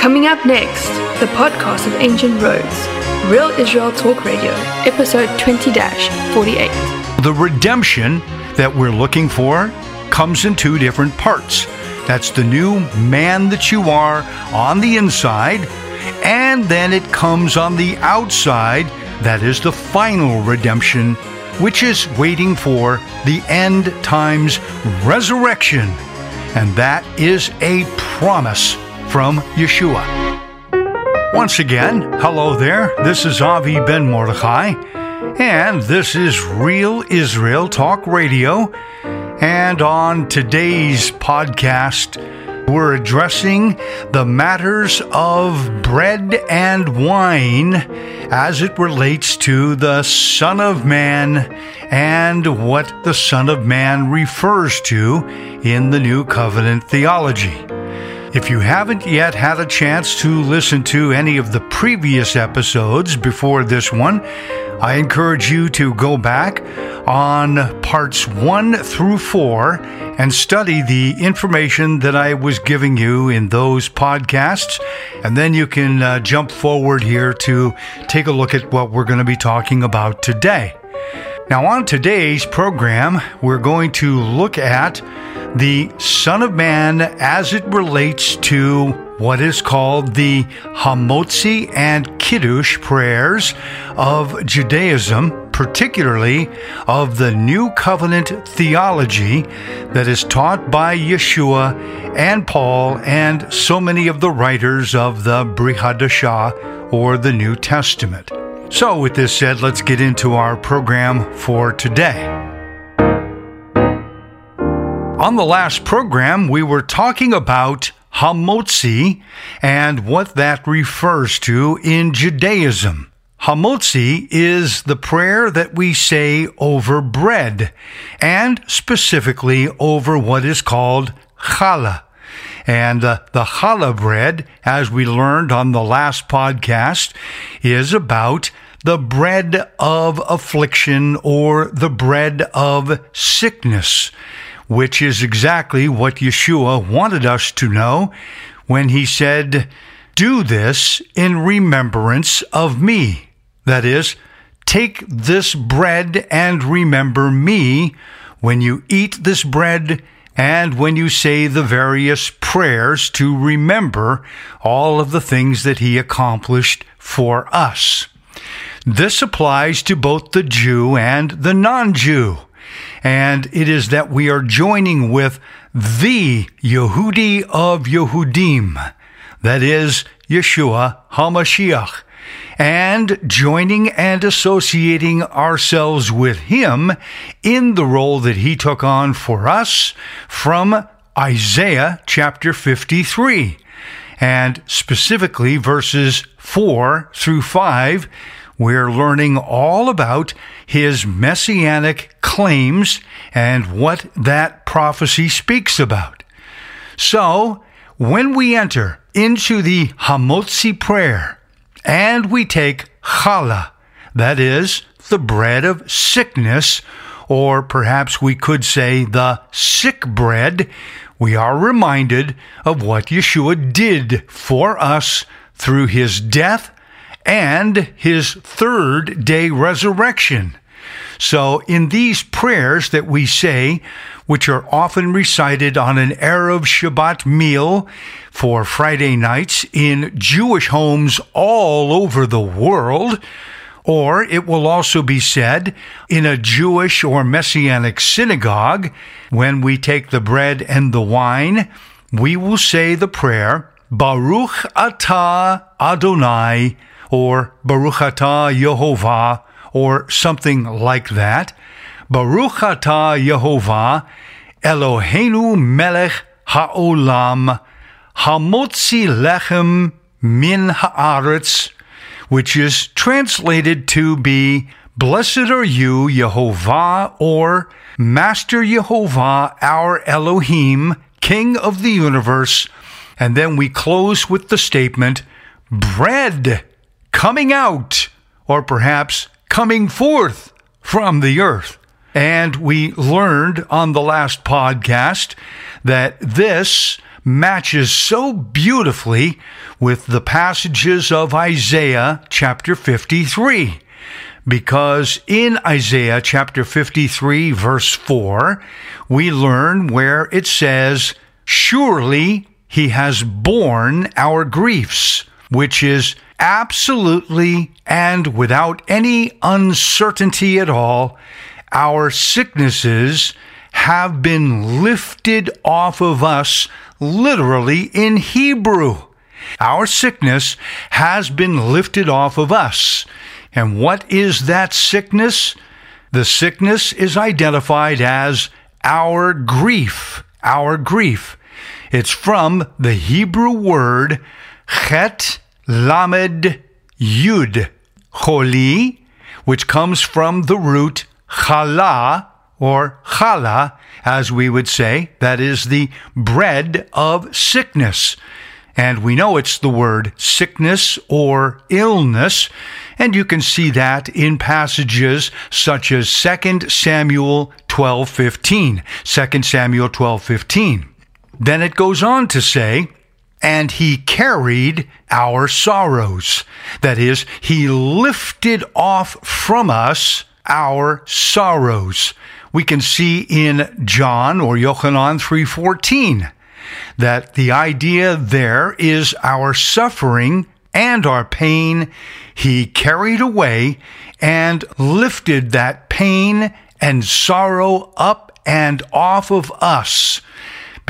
Coming up next, the podcast of Ancient Roads, Real Israel Talk Radio, episode 20 48. The redemption that we're looking for comes in two different parts. That's the new man that you are on the inside, and then it comes on the outside. That is the final redemption, which is waiting for the end times resurrection. And that is a promise from Yeshua. Once again, hello there. This is Avi Ben Mordechai, and this is Real Israel Talk Radio. And on today's podcast, we're addressing the matters of bread and wine as it relates to the Son of Man and what the Son of Man refers to in the New Covenant theology. If you haven't yet had a chance to listen to any of the previous episodes before this one, I encourage you to go back on parts one through four and study the information that I was giving you in those podcasts. And then you can uh, jump forward here to take a look at what we're going to be talking about today. Now, on today's program, we're going to look at the Son of Man as it relates to what is called the Hamotzi and Kiddush prayers of Judaism, particularly of the New Covenant theology that is taught by Yeshua and Paul and so many of the writers of the Brit Hadashah or the New Testament. So, with this said, let's get into our program for today. On the last program, we were talking about Hamotzi and what that refers to in Judaism. Hamotzi is the prayer that we say over bread, and specifically over what is called challah. And uh, the challah bread, as we learned on the last podcast, is about the bread of affliction or the bread of sickness which is exactly what Yeshua wanted us to know when he said, Do this in remembrance of me. That is, take this bread and remember me when you eat this bread and when you say the various prayers to remember all of the things that he accomplished for us. This applies to both the Jew and the non Jew and it is that we are joining with the Yehudi of Yehudim, that is Yeshua HaMashiach, and joining and associating ourselves with him in the role that he took on for us from Isaiah chapter 53, and specifically verses 4 through 5 we're learning all about his messianic claims and what that prophecy speaks about. So, when we enter into the Hamotzi prayer and we take challah, that is, the bread of sickness, or perhaps we could say the sick bread, we are reminded of what Yeshua did for us through his death and his third day resurrection. So, in these prayers that we say, which are often recited on an Erev Shabbat meal for Friday nights in Jewish homes all over the world, or it will also be said in a Jewish or Messianic synagogue when we take the bread and the wine, we will say the prayer, Baruch atah Adonai or Baruch Atah Yehovah, or something like that. Baruch Atah Yehovah, Eloheinu melech ha'olam, hamotzi lechem min haaretz, which is translated to be Blessed are you, Yehovah, or Master Yehovah, our Elohim, King of the universe. And then we close with the statement, Bread coming out, or perhaps coming forth from the earth. And we learned on the last podcast that this matches so beautifully with the passages of Isaiah chapter 53. Because in Isaiah chapter 53, verse 4, we learn where it says, Surely he has borne our griefs, which is absolutely and without any uncertainty at all, our sicknesses have been lifted off of us, literally in Hebrew. Our sickness has been lifted off of us. And what is that sickness? The sickness is identified as our grief. Our grief. It's from the Hebrew word chet lamed yud, choli, which comes from the root chala, or chala, as we would say, that is the bread of sickness. And we know it's the word sickness or illness, and you can see that in passages such as 2 Samuel 12:15. 2 Samuel 12:15. Then it goes on to say, and he carried our sorrows. That is, he lifted off from us our sorrows. We can see in John or Yochanan 3:14 that the idea there is our suffering and our pain he carried away and lifted that pain and sorrow up and off of us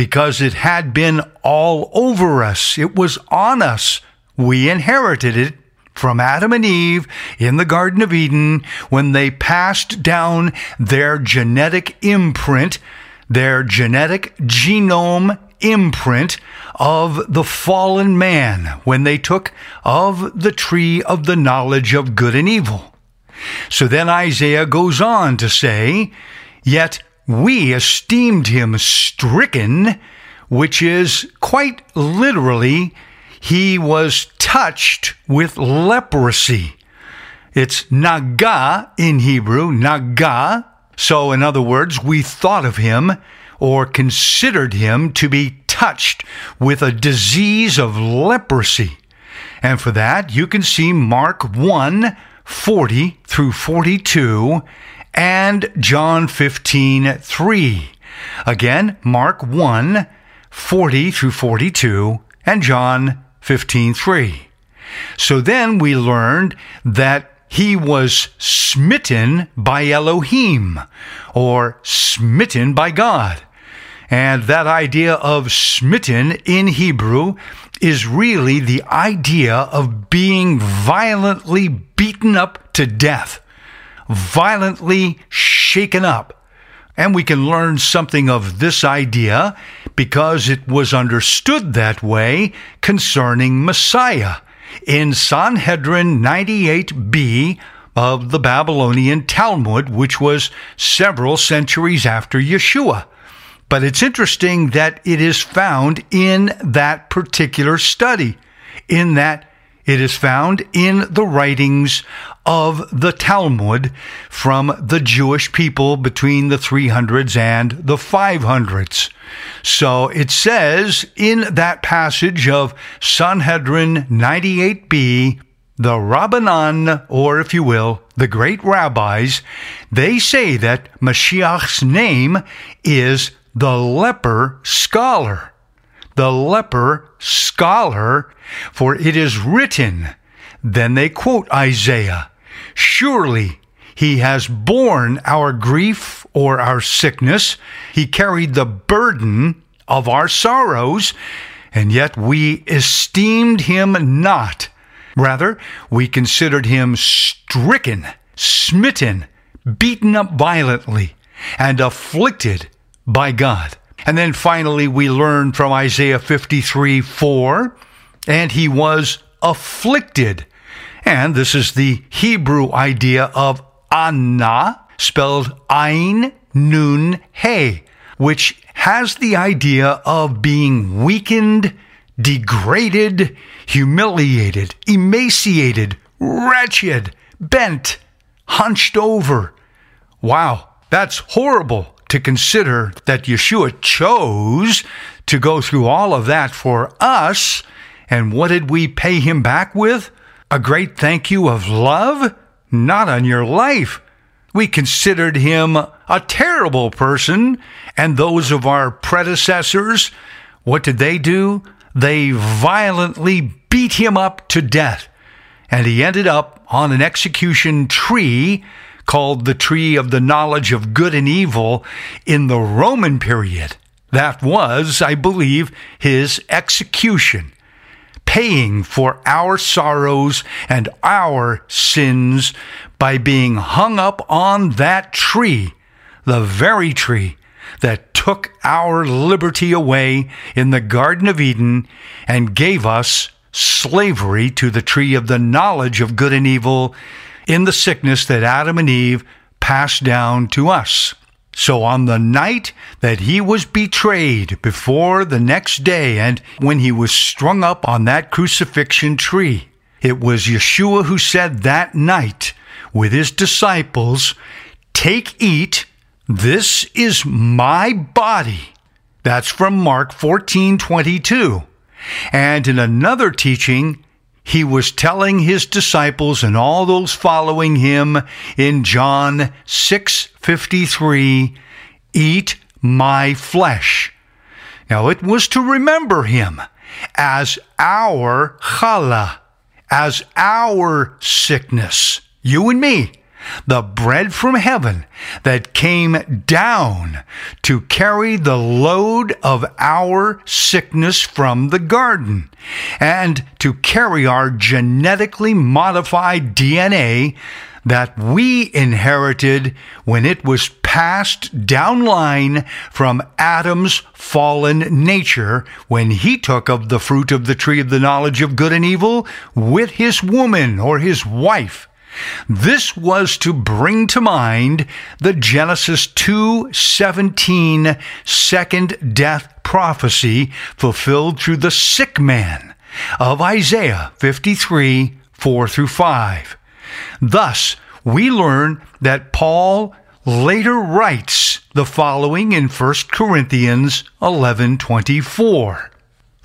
because it had been all over us. It was on us. We inherited it from Adam and Eve in the Garden of Eden when they passed down their genetic imprint, their genetic genome imprint of the fallen man when they took of the tree of the knowledge of good and evil. So then Isaiah goes on to say, Yet we esteemed him stricken, which is quite literally, he was touched with leprosy. It's naga in Hebrew, naga. So, in other words, we thought of him or considered him to be touched with a disease of leprosy. And for that, you can see Mark 1 40 through 42 and John 15 3. Again, Mark 1 40 through 42 and John 15 3. So then we learned that he was smitten by Elohim or smitten by God. And that idea of smitten in Hebrew is really the idea of being violently beaten up to death, violently shaken up. And we can learn something of this idea because it was understood that way concerning Messiah. In Sanhedrin 98b of the Babylonian Talmud, which was several centuries after Yeshua. But it's interesting that it is found in that particular study, in that it is found in the writings of the Talmud from the Jewish people between the 300s and the 500s. So it says in that passage of Sanhedrin 98b, the Rabbanan, or if you will, the great rabbis, they say that Mashiach's name is the leper scholar. The leper scholar, for it is written. Then they quote Isaiah Surely he has borne our grief or our sickness, he carried the burden of our sorrows, and yet we esteemed him not. Rather, we considered him stricken, smitten, beaten up violently, and afflicted by God. And then finally, we learn from Isaiah 53 4, and he was afflicted. And this is the Hebrew idea of Anna, spelled Ain Nun He, which has the idea of being weakened, degraded, humiliated, emaciated, wretched, bent, hunched over. Wow, that's horrible to consider that Yeshua chose to go through all of that for us. And what did we pay him back with? A great thank you of love? Not on your life. We considered him a terrible person, and those of our predecessors, what did they do? They violently beat him up to death, and he ended up on an execution tree called the tree of the knowledge of good and evil in the Roman period. That was, I believe, his execution, paying for our sorrows and our sins by being hung up on that tree, the very tree that took our liberty away in the Garden of Eden and gave us slavery to the tree of the knowledge of good and evil in the sickness that Adam and Eve passed down to us. So on the night that he was betrayed before the next day and when he was strung up on that crucifixion tree, it was Yeshua who said that night with his disciples, Take, eat, this is my body. That's from Mark 14 22. And in another teaching, he was telling his disciples and all those following him in John 6:53, "Eat my flesh." Now it was to remember him as our challah, as our sickness, you and me the bread from heaven that came down to carry the load of our sickness from the garden and to carry our genetically modified DNA that we inherited when it was passed down line from Adam's fallen nature when he took of the fruit of the tree of the knowledge of good and evil with his woman or his wife this was to bring to mind the Genesis 2:17 second death prophecy fulfilled through the sick man of Isaiah 53 4 through 5. Thus, we learn that Paul later writes the following in 1 Corinthians 11:24.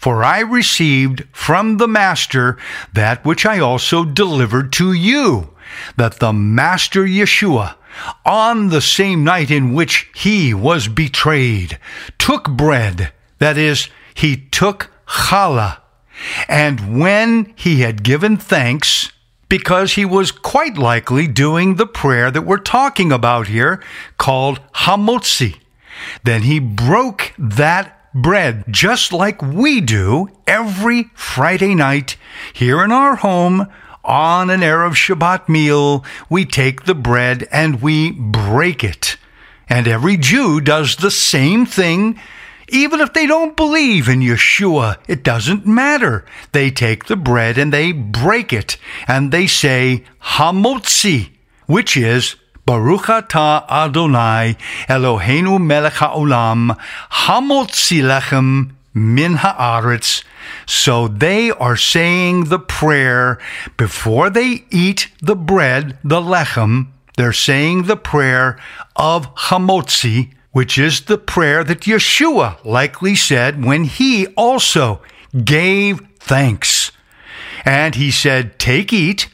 For I received from the Master that which I also delivered to you that the Master Yeshua, on the same night in which he was betrayed, took bread, that is, he took challah, and when he had given thanks, because he was quite likely doing the prayer that we're talking about here, called hamotzi. Then he broke that bread just like we do every Friday night here in our home on an Erev Shabbat meal, we take the bread and we break it. And every Jew does the same thing. Even if they don't believe in Yeshua, it doesn't matter. They take the bread and they break it, and they say Hamotzi, which is Baruch atah Adonai Eloheinu melech haolam Hamotzi lechem min haaretz. So they are saying the prayer before they eat the bread, the lechem. They're saying the prayer of hamotzi, which is the prayer that Yeshua likely said when he also gave thanks. And he said, Take, eat.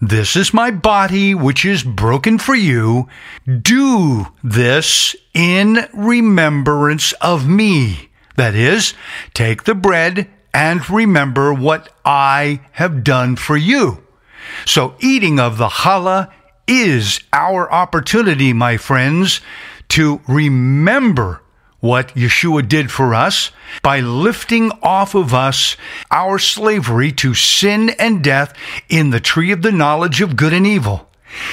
This is my body, which is broken for you. Do this in remembrance of me. That is, take the bread and remember what I have done for you. So, eating of the challah is our opportunity, my friends, to remember what Yeshua did for us by lifting off of us our slavery to sin and death in the tree of the knowledge of good and evil.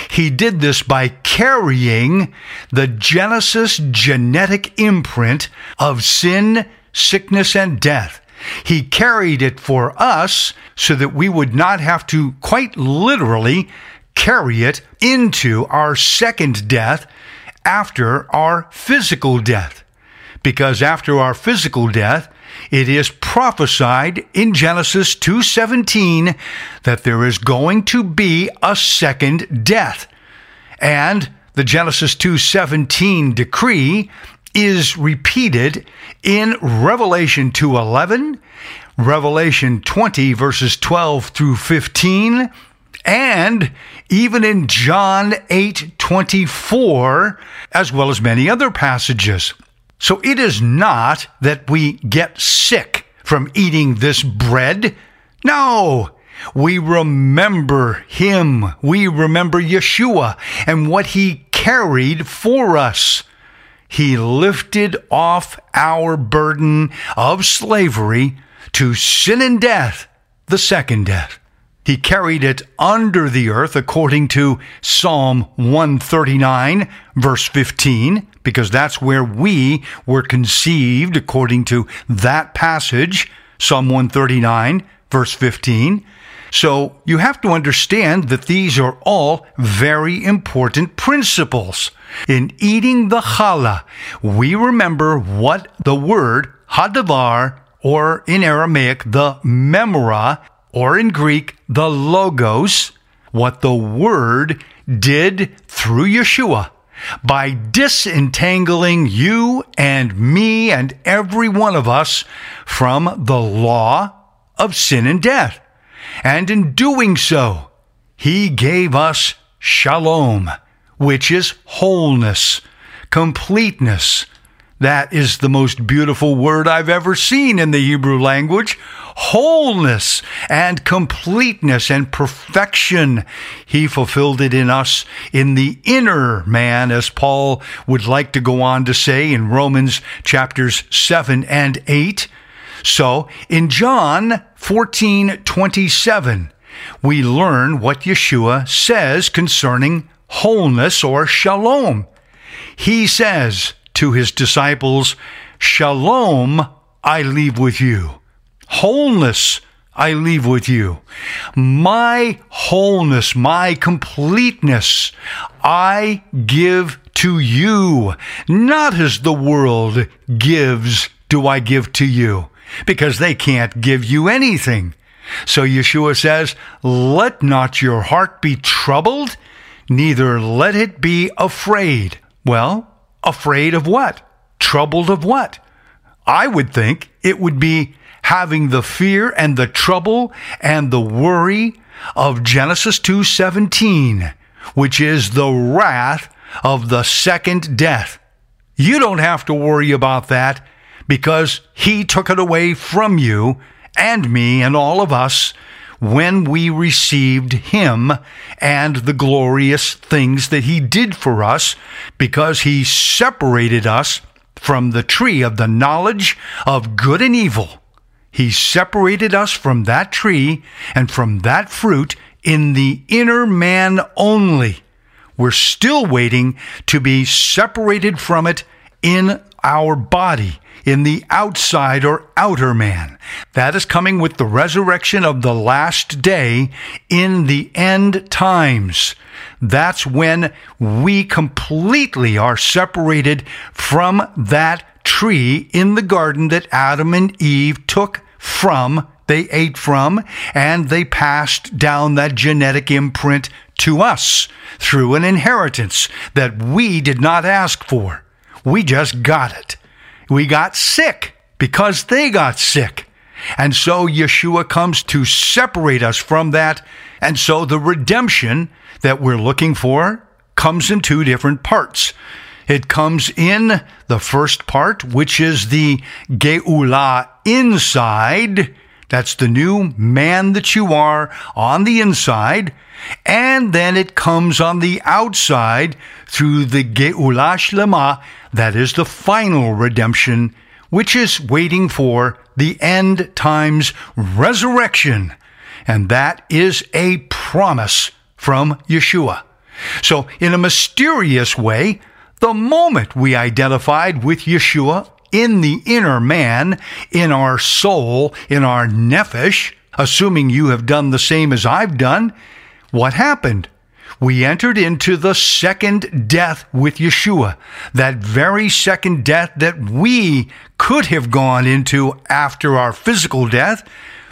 He did this by carrying the Genesis genetic imprint of sin, sickness, and death. He carried it for us so that we would not have to quite literally carry it into our second death after our physical death. Because after our physical death, it is prophesied in Genesis 2:17 that there is going to be a second death. And the Genesis 2:17 decree is repeated in Revelation 2:11, Revelation 20 verses 12 through 15, and even in John 8:24, as well as many other passages. So it is not that we get sick from eating this bread. No, we remember him. We remember Yeshua and what he carried for us. He lifted off our burden of slavery to sin and death, the second death. He carried it under the earth according to Psalm 139, verse 15, because that's where we were conceived according to that passage, Psalm 139, verse 15. So you have to understand that these are all very important principles. In eating the challah, we remember what the word hadavar, or in Aramaic, the memra, or in Greek, the logos, what the word did through Yeshua by disentangling you and me and every one of us from the law of sin and death. And in doing so, he gave us shalom, which is wholeness, completeness. That is the most beautiful word I've ever seen in the Hebrew language. Wholeness and completeness and perfection. He fulfilled it in us in the inner man, as Paul would like to go on to say in Romans chapters 7 and 8. So in John 14 27, we learn what Yeshua says concerning wholeness or shalom. He says to his disciples, Shalom I leave with you. Wholeness I leave with you. My wholeness, my completeness, I give to you. Not as the world gives, do I give to you because they can't give you anything. So Yeshua says, Let not your heart be troubled, neither let it be afraid. Well, afraid of what? Troubled of what? I would think it would be having the fear and the trouble and the worry of Genesis 2:17, which is the wrath of the second death. You don't have to worry about that because he took it away from you and me and all of us when we received him and the glorious things that he did for us because he separated us from the tree of the knowledge of good and evil. He separated us from that tree and from that fruit in the inner man only. We're still waiting to be separated from it in our body in the outside or outer man. That is coming with the resurrection of the last day in the end times. That's when we completely are separated from that tree in the garden that Adam and Eve took from, they ate from, and they passed down that genetic imprint to us through an inheritance that we did not ask for. We just got it. We got sick because they got sick. And so Yeshua comes to separate us from that. And so the redemption that we're looking for comes in two different parts. It comes in the first part, which is the Geulah inside. That's the new man that you are on the inside. And then it comes on the outside through the Geulah Shlema, that is the final redemption, which is waiting for the end times resurrection. And that is a promise from Yeshua. So, in a mysterious way, the moment we identified with Yeshua in the inner man, in our soul, in our nephesh, assuming you have done the same as I've done, what happened? We entered into the second death with Yeshua, that very second death that we could have gone into after our physical death,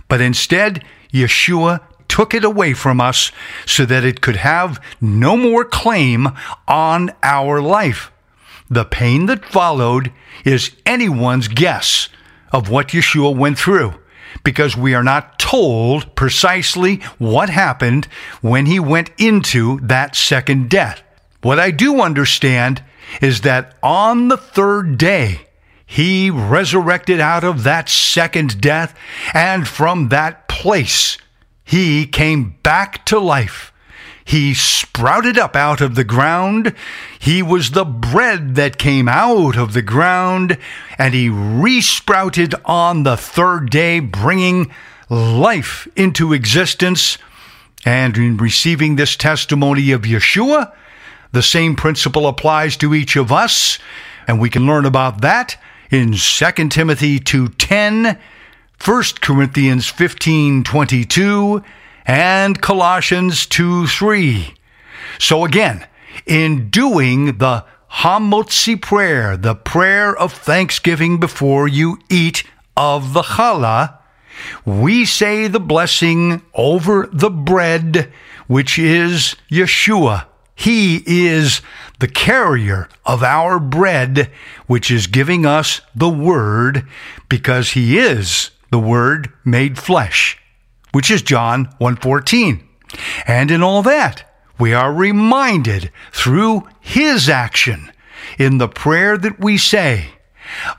but instead, Yeshua took it away from us so that it could have no more claim on our life. The pain that followed is anyone's guess of what Yeshua went through because we are not told precisely what happened when he went into that second death. What I do understand is that on the third day, he resurrected out of that second death, and from that place, he came back to life. He sprouted up out of the ground. He was the bread that came out of the ground, and he resprouted on the third day, bringing life into existence. And in receiving this testimony of Yeshua, the same principle applies to each of us, and we can learn about that in 2 Timothy 2:10, 1 Corinthians 15:22, and Colossians 2 3. So again, in doing the Hamotzi prayer, the prayer of thanksgiving before you eat of the challah, we say the blessing over the bread, which is Yeshua. He is the carrier of our bread, which is giving us the Word, because He is the Word made flesh, which is John 1.14. And in all that, we are reminded through His action in the prayer that we say,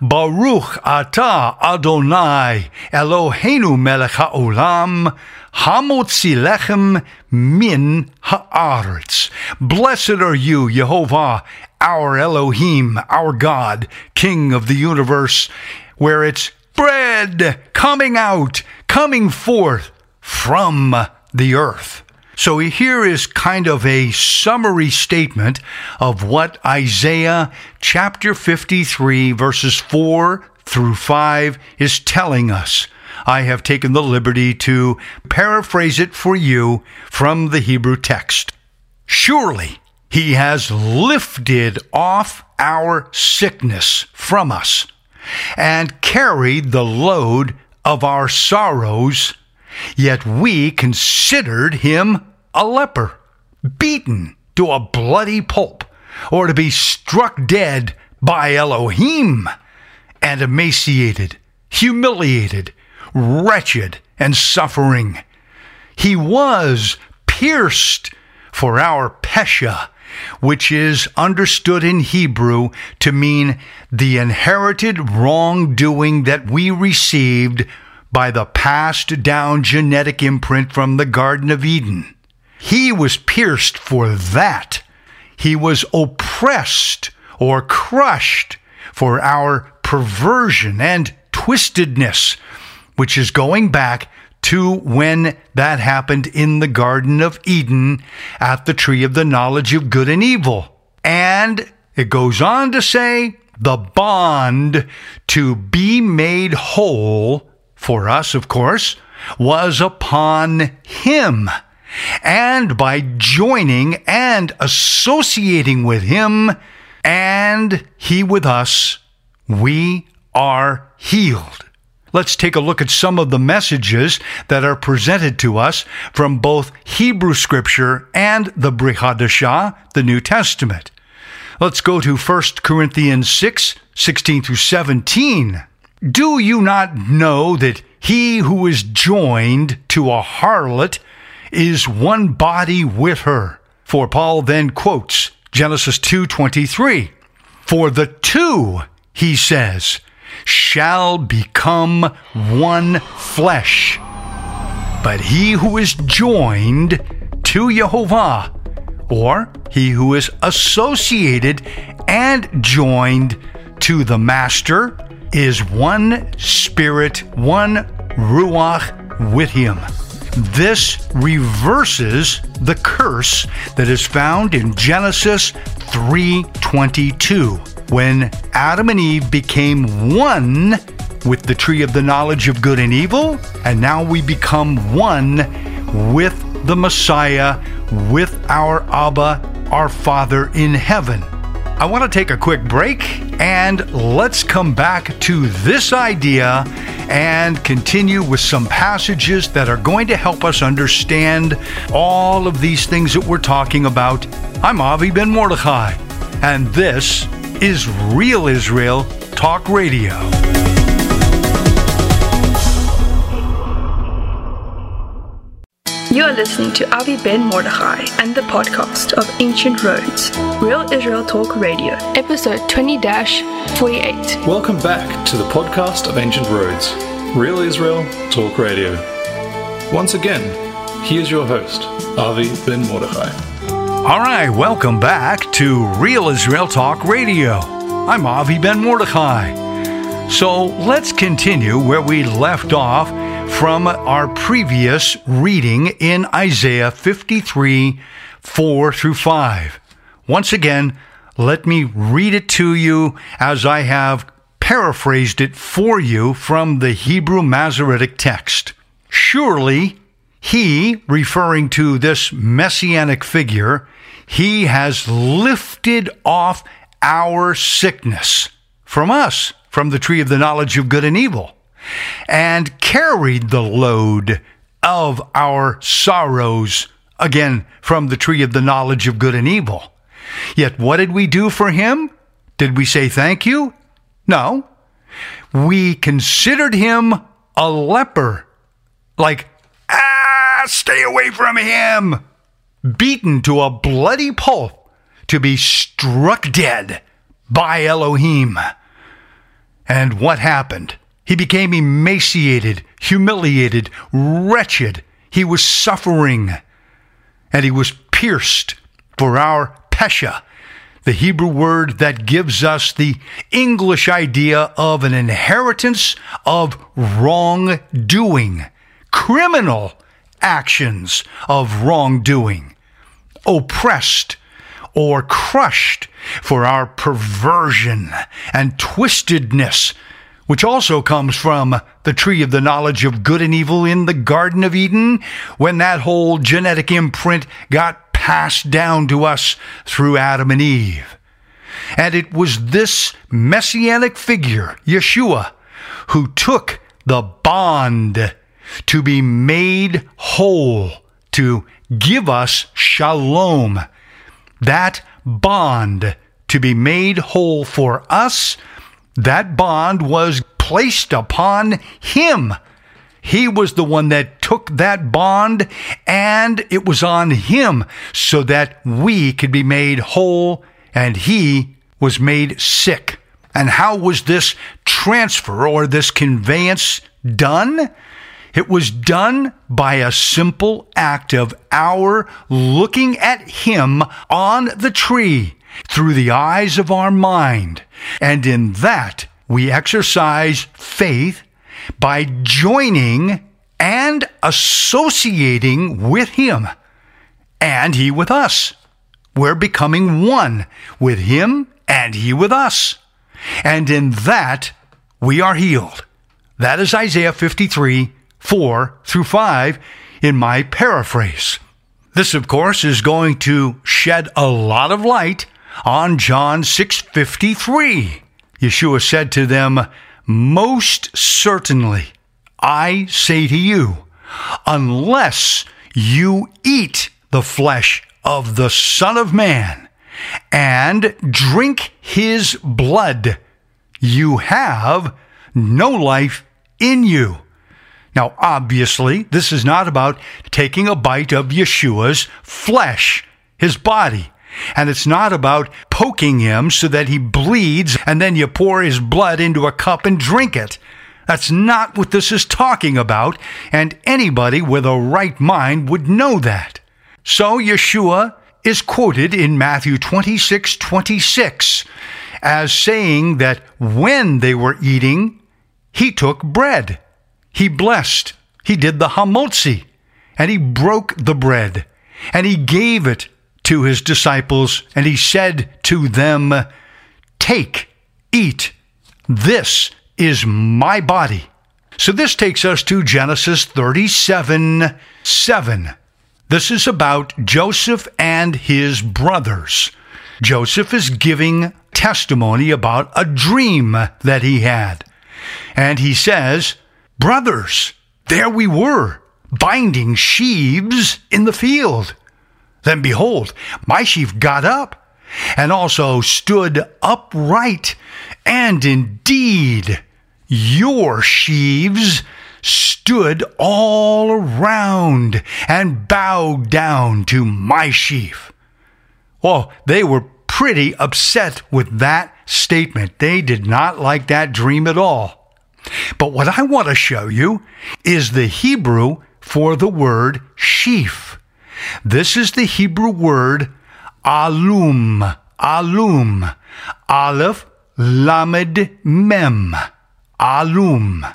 Baruch atah Adonai Eloheinu melech haolam hamotzi lechem min haaretz. Blessed are you, Jehovah, our Elohim, our God, King of the universe, where it's bread coming out, coming forth from the earth. So here is kind of a summary statement of what Isaiah chapter 53, verses 4 through 5 is telling us. I have taken the liberty to paraphrase it for you from the Hebrew text. Surely he has lifted off our sickness from us and carried the load of our sorrows, yet we considered him a leper, beaten to a bloody pulp, or to be struck dead by Elohim, and emaciated, humiliated, wretched, and suffering. He was pierced for our pesha, which is understood in Hebrew to mean the inherited wrongdoing that we received by the passed down genetic imprint from the Garden of Eden. He was pierced for that. He was oppressed or crushed for our perversion and twistedness, which is going back to when that happened in the Garden of Eden at the tree of the knowledge of good and evil. And it goes on to say, the bond to be made whole, for us, of course, was upon him. And by joining and associating with Him and He with us, we are healed. Let's take a look at some of the messages that are presented to us from both Hebrew Scripture and the Brit Hadashah, the New Testament. Let's go to 1 Corinthians 6 16 through 17. Do you not know that he who is joined to a harlot is one body with her. For Paul then quotes Genesis 2:23. For the two, he says, shall become one flesh. But he who is joined to Jehovah, or he who is associated and joined to the Master, is one spirit, one ruach with him. This reverses the curse that is found in Genesis 3:22 when Adam and Eve became one with the tree of the knowledge of good and evil, and now we become one with the Messiah, with our Abba, our Father in heaven. I want to take a quick break And let's come back to this idea and continue with some passages that are going to help us understand all of these things that we're talking about. I'm Avi Ben Mordechai, and this is Real Israel Talk Radio. You are listening to Avi Ben Mordechai and the podcast of Ancient Roads, Real Israel Talk Radio, episode 20 48. Welcome back to the podcast of Ancient Roads, Real Israel Talk Radio. Once again, here's your host, Avi Ben Mordechai. All right, welcome back to Real Israel Talk Radio. I'm Avi Ben Mordechai. So let's continue where we left off from our previous reading in Isaiah 53 4 through 5. Once again, let me read it to you as I have paraphrased it for you from the Hebrew Masoretic text. Surely he, referring to this messianic figure, he has lifted off our sickness from us, from the tree of the knowledge of good and evil and carried the load of our sorrows, again, from the tree of the knowledge of good and evil. Yet what did we do for him? Did we say thank you? No. We considered him a leper. Like, ah, stay away from him. Beaten to a bloody pulp to be struck dead by Elohim. And what happened? He became emaciated, humiliated, wretched. He was suffering, and he was pierced for our pesha, the Hebrew word that gives us the English idea of an inheritance of wrongdoing, criminal actions of wrongdoing, oppressed or crushed for our perversion and twistedness which also comes from the tree of the knowledge of good and evil in the Garden of Eden, when that whole genetic imprint got passed down to us through Adam and Eve. And it was this messianic figure, Yeshua, who took the bond to be made whole, to give us shalom. That bond to be made whole for us that bond was placed upon him. He was the one that took that bond, and it was on him so that we could be made whole, and he was made sick. And how was this transfer or this conveyance done? It was done by a simple act of our looking at him on the tree through the eyes of our mind. And in that, we exercise faith by joining and associating with Him, and He with us. We're becoming one with Him and He with us. And in that, we are healed. That is Isaiah 53 4 through 5 in my paraphrase. This, of course, is going to shed a lot of light on John 6:53. Yeshua said to them, "Most certainly, I say to you, unless you eat the flesh of the Son of Man and drink his blood, you have no life in you." Now, obviously, this is not about taking a bite of Yeshua's flesh, his body. And it's not about poking him so that he bleeds and then you pour his blood into a cup and drink it. That's not what this is talking about, and anybody with a right mind would know that. So Yeshua is quoted in Matthew 26 26 as saying that when they were eating, he took bread, he blessed, he did the hamotzi, and he broke the bread, and he gave it to his disciples, and he said to them, Take, eat, this is my body. So this takes us to Genesis 37 7. This is about Joseph and his brothers. Joseph is giving testimony about a dream that he had. And he says, Brothers, there we were, binding sheaves in the field. Then behold, my sheaf got up and also stood upright, and indeed your sheaves stood all around and bowed down to my sheaf. Well, they were pretty upset with that statement. They did not like that dream at all. But what I want to show you is the Hebrew for the word sheaf. This is the Hebrew word alum, alum, aleph, lamed, mem, alum.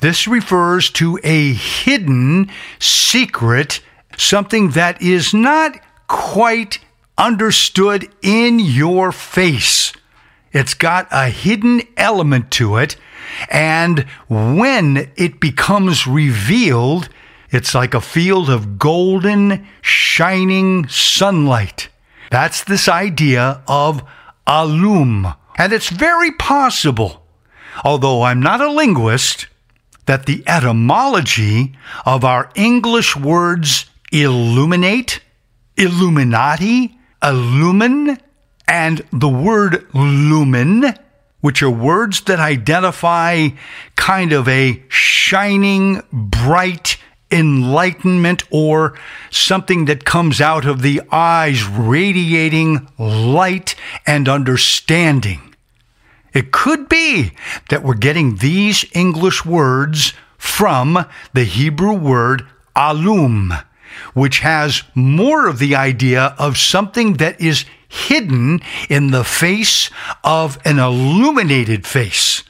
This refers to a hidden secret, something that is not quite understood in your face. It's got a hidden element to it, and when it becomes revealed, it's like a field of golden, shining sunlight. That's this idea of alum. And it's very possible, although I'm not a linguist, that the etymology of our English words illuminate, illuminati, illumine, and the word lumen, which are words that identify kind of a shining, bright enlightenment or something that comes out of the eyes radiating light and understanding. It could be that we're getting these English words from the Hebrew word alum, which has more of the idea of something that is hidden in the face of an illuminated face.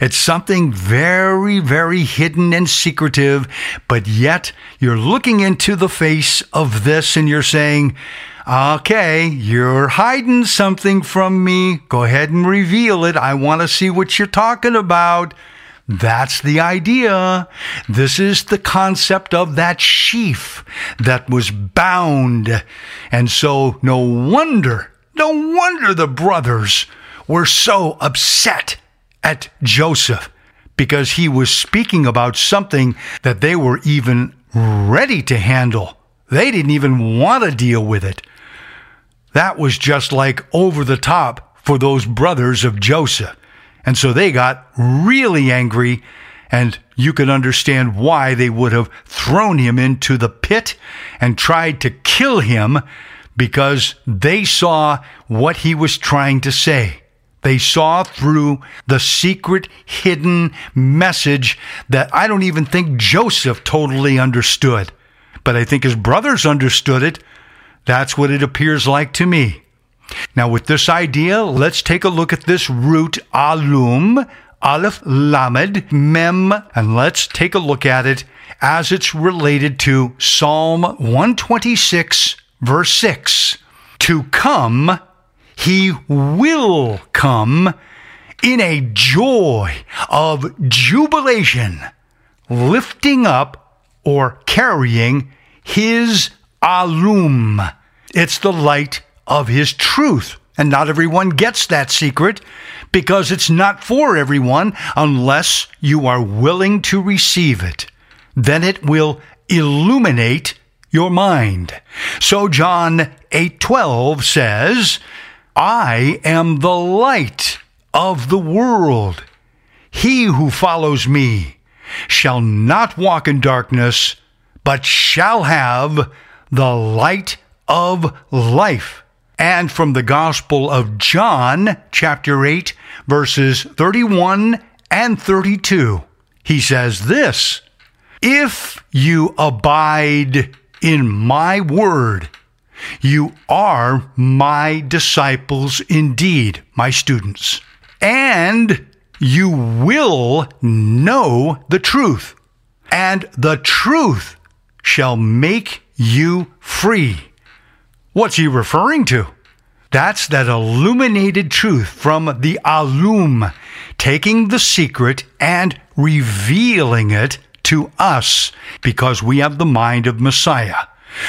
It's something very, very hidden and secretive, but yet you're looking into the face of this and you're saying, Okay, you're hiding something from me. Go ahead and reveal it. I want to see what you're talking about. That's the idea. This is the concept of that sheaf that was bound. And so, no wonder, no wonder the brothers were so upset at Joseph because he was speaking about something that they were even ready to handle. They didn't even want to deal with it. That was just like over the top for those brothers of Joseph. And so they got really angry, and you can understand why they would have thrown him into the pit and tried to kill him because they saw what he was trying to say. They saw through the secret, hidden message that I don't even think Joseph totally understood. But I think his brothers understood it that's what it appears like to me. Now, with this idea, let's take a look at this root alum, aleph lamed, mem, and let's take a look at it as it's related to Psalm 126, verse 6. To come, he will come in a joy of jubilation, lifting up or carrying his alum. It's the light of his truth. And not everyone gets that secret because it's not for everyone unless you are willing to receive it. Then it will illuminate your mind. So John 8:12 says, "I am the light of the world. He who follows me shall not walk in darkness, but shall have the light of life. And from the Gospel of John, chapter 8, verses 31 and 32, he says this If you abide in my word, you are my disciples indeed, my students, and you will know the truth, and the truth shall make you free. What's he referring to? That's that illuminated truth from the alum, taking the secret and revealing it to us because we have the mind of Messiah.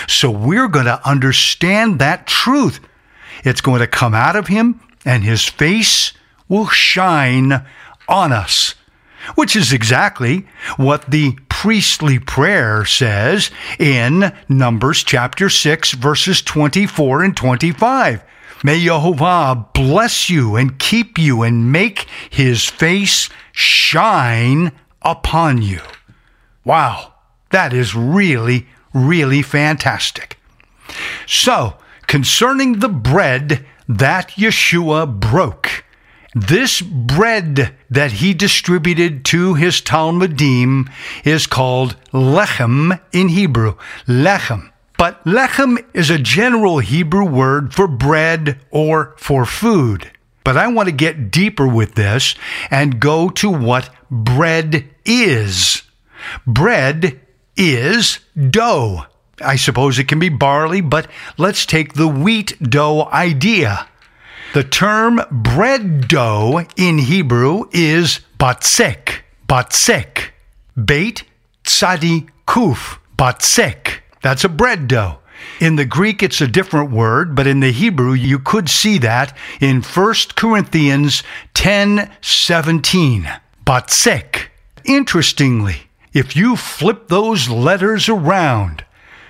So we're going to understand that truth. It's going to come out of him and his face will shine on us. Which is exactly what the priestly prayer says in Numbers chapter 6, verses 24 and 25. May Jehovah bless you and keep you and make his face shine upon you. Wow, that is really, really fantastic. So, concerning the bread that Yeshua broke, this bread that he distributed to his talmidim is called lechem in Hebrew. Lechem. But lechem is a general Hebrew word for bread or for food. But I want to get deeper with this and go to what bread is. Bread is dough. I suppose it can be barley, but let's take the wheat dough idea. The term bread dough in Hebrew is batsek, batsek. Beit tzadi kuf, batsek. That's a bread dough. In the Greek, it's a different word, but in the Hebrew, you could see that in 1 Corinthians 10 17. Batsek. Interestingly, if you flip those letters around,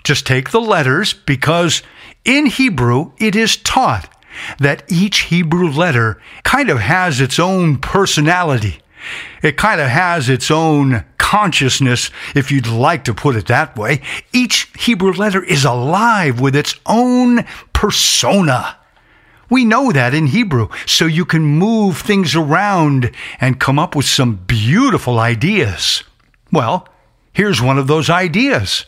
just take the letters because in Hebrew it is taught that each Hebrew letter kind of has its own personality. It kind of has its own consciousness, if you'd like to put it that way. Each Hebrew letter is alive with its own persona. We know that in Hebrew, so you can move things around and come up with some beautiful ideas. Well, here's one of those ideas.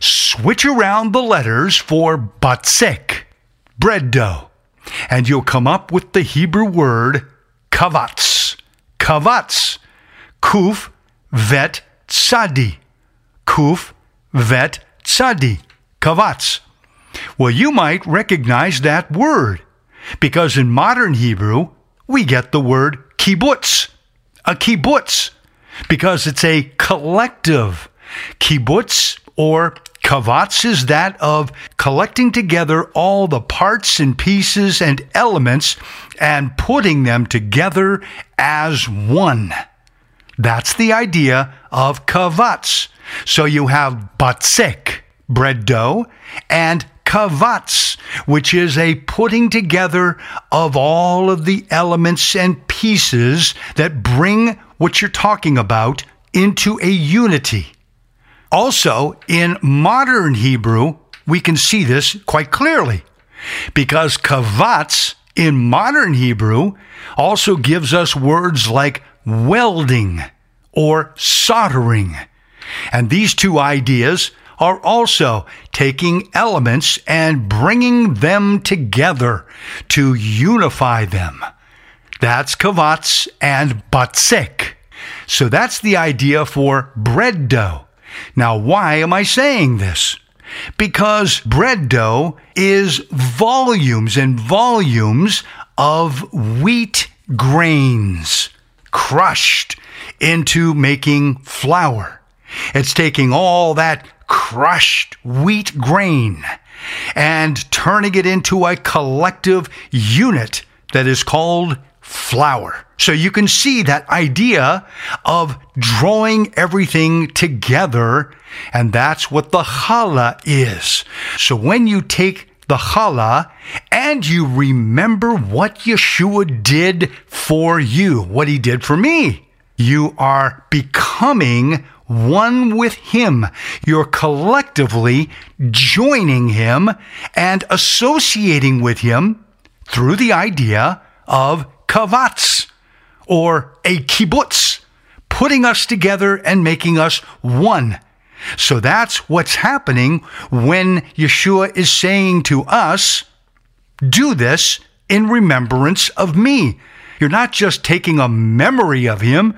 Switch around the letters for batsek, bread dough, and you'll come up with the Hebrew word kavatz. Kavatz. Kuf vet tzadi. Kuf vet tzadi. Kavatz. Well, you might recognize that word because in modern Hebrew, we get the word kibbutz, a kibbutz, because it's a collective. Kibbutz or kavatz is that of collecting together all the parts and pieces and elements and putting them together as one. That's the idea of kavatz. So you have batsek, bread dough, and kavatz, which is a putting together of all of the elements and pieces that bring what you're talking about into a unity. Also, in modern Hebrew, we can see this quite clearly because kavatz in modern Hebrew also gives us words like welding or soldering. And these two ideas are also taking elements and bringing them together to unify them. That's kavatz and batsek. So that's the idea for bread dough. Now, why am I saying this? Because bread dough is volumes and volumes of wheat grains crushed into making flour. It's taking all that crushed wheat grain and turning it into a collective unit that is called flour. So you can see that idea of drawing everything together, and that's what the challah is. So when you take the challah and you remember what Yeshua did for you, what he did for me, you are becoming one with Him. You're collectively joining Him and associating with Him through the idea of kavatz or a kibbutz, putting us together and making us one. So that's what's happening when Yeshua is saying to us, Do this in remembrance of me. You're not just taking a memory of him,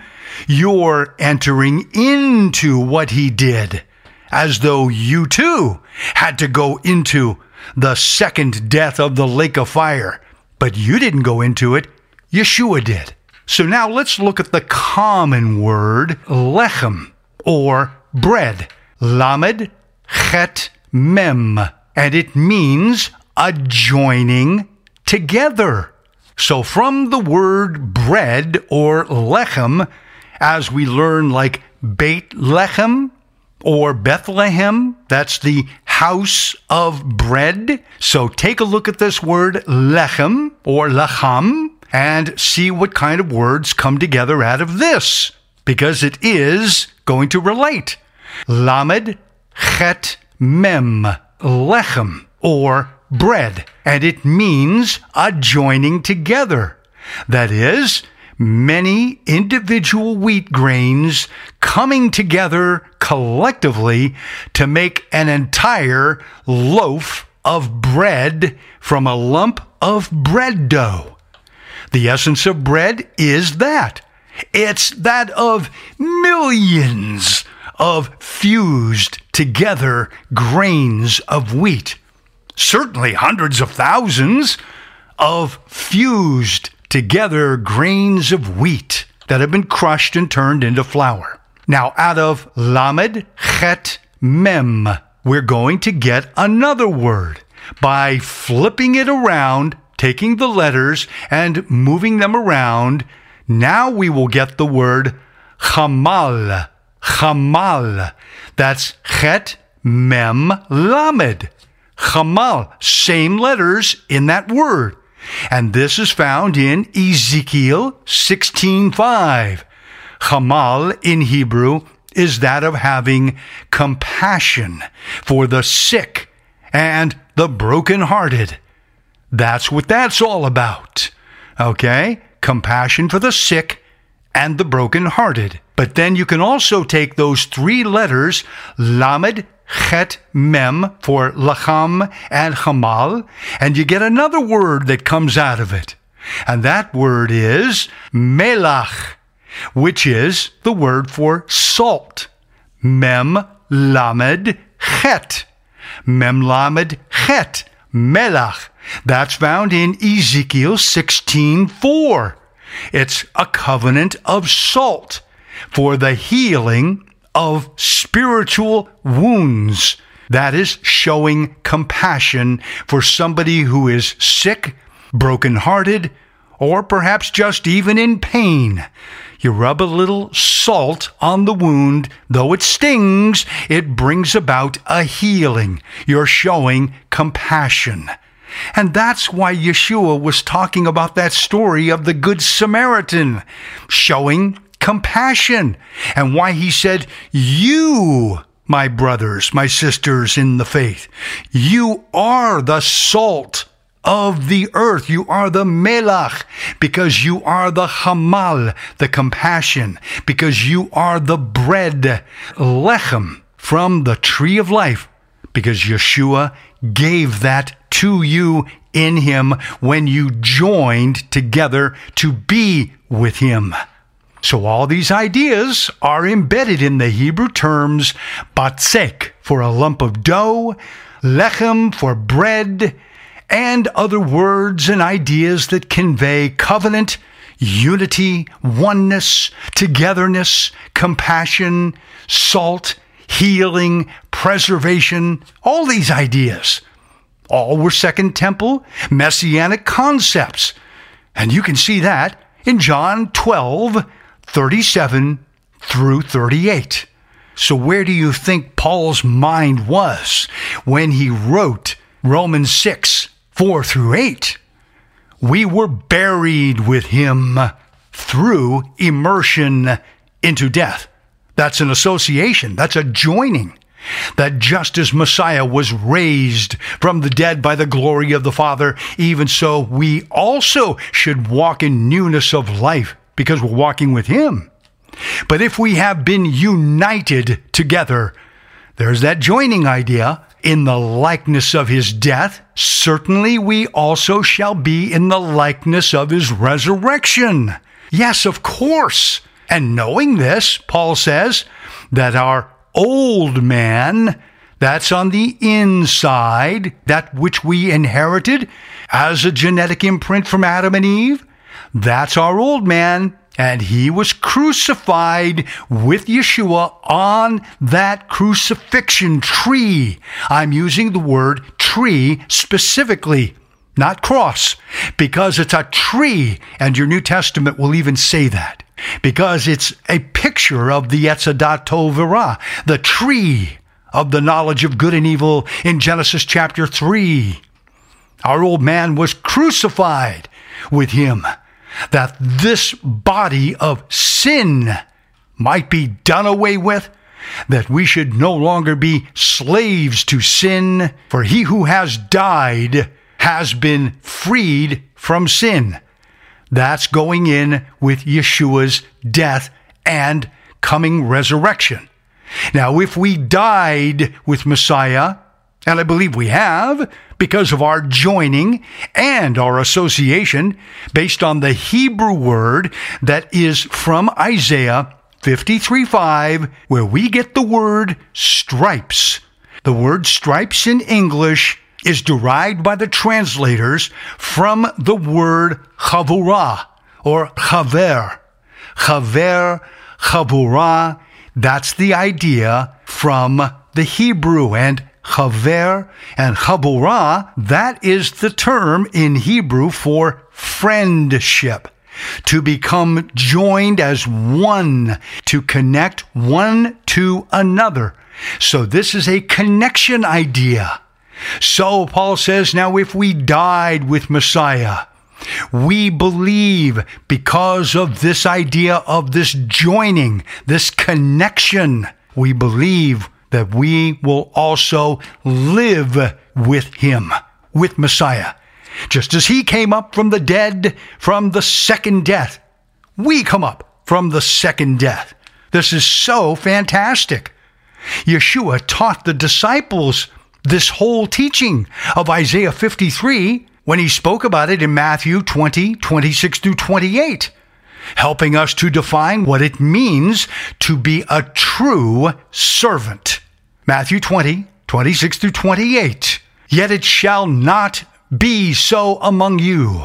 you're entering into what he did, as though you too had to go into the second death of the lake of fire. But you didn't go into it, Yeshua did. So now let's look at the common word lechem, or bread. Lamed chet mem. And it means adjoining together. So, from the word bread or lechem, as we learn like Beit Lechem or Bethlehem, that's the house of bread. So, take a look at this word lechem or lacham and see what kind of words come together out of this, because it is going to relate. Lamed chet mem, lechem, or bread, and it means a joining together. That is, many individual wheat grains coming together collectively to make an entire loaf of bread from a lump of bread dough. The essence of bread is that. It's that of millions of fused together grains of wheat. Certainly hundreds of thousands of fused together grains of wheat that have been crushed and turned into flour. Now, out of Lamed Chet Mem, we're going to get another word by flipping it around, taking the letters and moving them around. Now we will get the word Chamal. Chamal. That's Chet Mem Lamed. Chamal. Same letters in that word. And this is found in Ezekiel 16:5. Chamal in Hebrew is that of having compassion for the sick and the brokenhearted. That's what that's all about. Okay? Compassion for the sick and the brokenhearted. But then you can also take those three letters, Lamed, Chet, Mem, for Lacham and Chamal, and you get another word that comes out of it. And that word is Melach, which is the word for salt. Mem, Lamed, Chet. Mem, Lamed, Chet. Melach. That's found in Ezekiel 16:4. It's a covenant of salt for the healing of spiritual wounds. That is showing compassion for somebody who is sick, brokenhearted, or perhaps just even in pain. You rub a little salt on the wound, though it stings, it brings about a healing. You're showing compassion. And that's why Yeshua was talking about that story of the Good Samaritan, showing compassion, and why he said, You, my brothers, my sisters in the faith, you are the salt of the earth. You are the melach because you are the hamal, the compassion, because you are the bread, lechem, from the tree of life, because Yeshua gave that to you in him when you joined together to be with him. So all these ideas are embedded in the Hebrew terms batzek for a lump of dough, lechem for bread, and other words and ideas that convey covenant, unity, oneness, togetherness, compassion, salt, healing, preservation, all these ideas. All were Second Temple messianic concepts. And you can see that in John 12, 37 through 38. So, where do you think Paul's mind was when he wrote Romans 6 4 through 8? We were buried with him through immersion into death. That's an association, that's a joining. That just as Messiah was raised from the dead by the glory of the Father, even so we also should walk in newness of life because we're walking with Him. But if we have been united together, there's that joining idea. In the likeness of his death, certainly we also shall be in the likeness of his resurrection. Yes, of course. And knowing this, Paul says that our old man, that's on the inside, that which we inherited as a genetic imprint from Adam and Eve, that's our old man. And he was crucified with Yeshua on that crucifixion tree. I'm using the word tree specifically not cross, because it's a tree, and your New Testament will even say that. Because it's a picture of the Etzadat Tovera, the tree of the knowledge of good and evil in Genesis chapter 3. Our old man was crucified with him, that this body of sin might be done away with, that we should no longer be slaves to sin, for he who has died has been freed from sin. That's going in with Yeshua's death and coming resurrection. Now, if we died with Messiah, and I believe we have, because of our joining and our association based on the Hebrew word that is from Isaiah 53 5, where we get the word stripes. The word stripes in English is derived by the translators from the word chavurah or chaver. Chaver, chavurah, that's the idea from the Hebrew and chaver and chabura, that is the term in Hebrew for friendship. To become joined as one, to connect one to another. So this is a connection idea. So Paul says, now if we died with Messiah, we believe because of this idea of this joining, this connection, we believe that we will also live with him, with Messiah. Just as he came up from the dead from the second death, we come up from the second death. This is so fantastic. Yeshua taught the disciples this whole teaching of Isaiah 53 when he spoke about it in Matthew 20, 26 through 28, helping us to define what it means to be a true servant. Matthew 20, 26 through 28. Yet it shall not be so among you,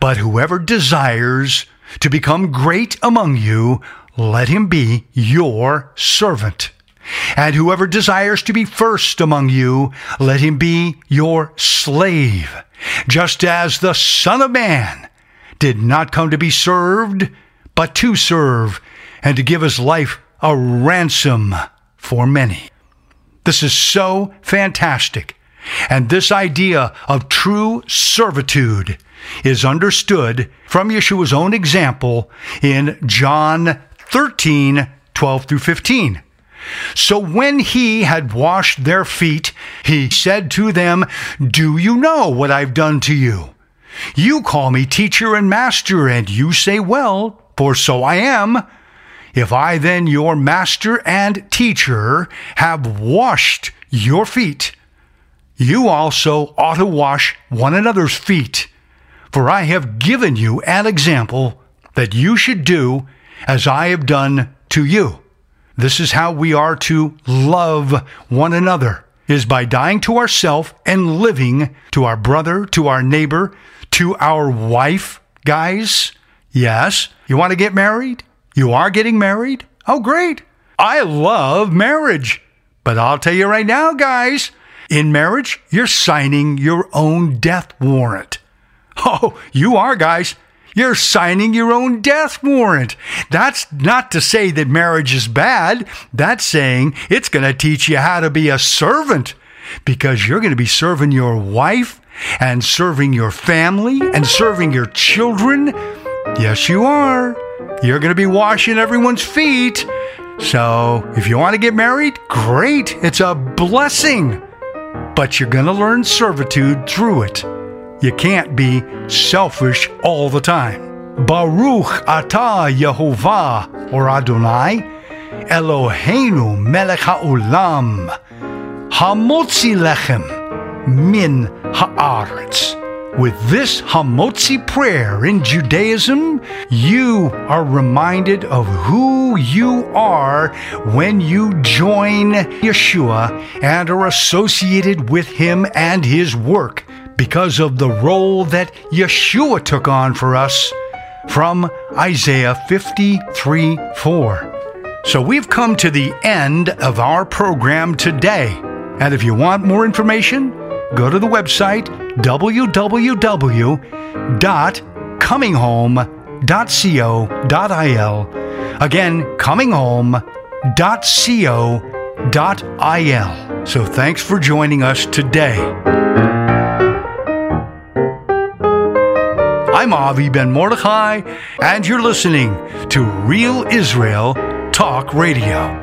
but whoever desires to become great among you, let him be your servant. And whoever desires to be first among you, let him be your slave, just as the Son of Man did not come to be served, but to serve, and to give his life a ransom for many. This is so fantastic. And this idea of true servitude is understood from Yeshua's own example in John 13, 12 through 15. So when he had washed their feet, he said to them, Do you know what I've done to you? You call me teacher and master, and you say, Well, for so I am. If I then, your master and teacher, have washed your feet, you also ought to wash one another's feet. For I have given you an example that you should do as I have done to you. This is how we are to love one another is by dying to ourself and living to our brother, to our neighbor, to our wife, guys. Yes, you want to get married? You are getting married? Oh, great. I love marriage. But I'll tell you right now, guys, in marriage, you're signing your own death warrant. Oh, you are, guys. You're signing your own death warrant. That's not to say that marriage is bad. That's saying it's going to teach you how to be a servant because you're going to be serving your wife and serving your family and serving your children. Yes, you are. You're going to be washing everyone's feet. So if you want to get married, great. It's a blessing. But you're going to learn servitude through it. You can't be selfish all the time. Baruch atah Yehovah or Adonai Eloheinu melech haolam hamotzi lechem min haaretz. With this Hamotzi prayer in Judaism, you are reminded of who you are when you join Yeshua and are associated with him and his work because of the role that Yeshua took on for us from Isaiah 53 4. So we've come to the end of our program today. And if you want more information, go to the website www.cominghome.co.il. Again, cominghome.co.il. So thanks for joining us today. I'm Avi Ben Mordechai, and you're listening to Real Israel Talk Radio.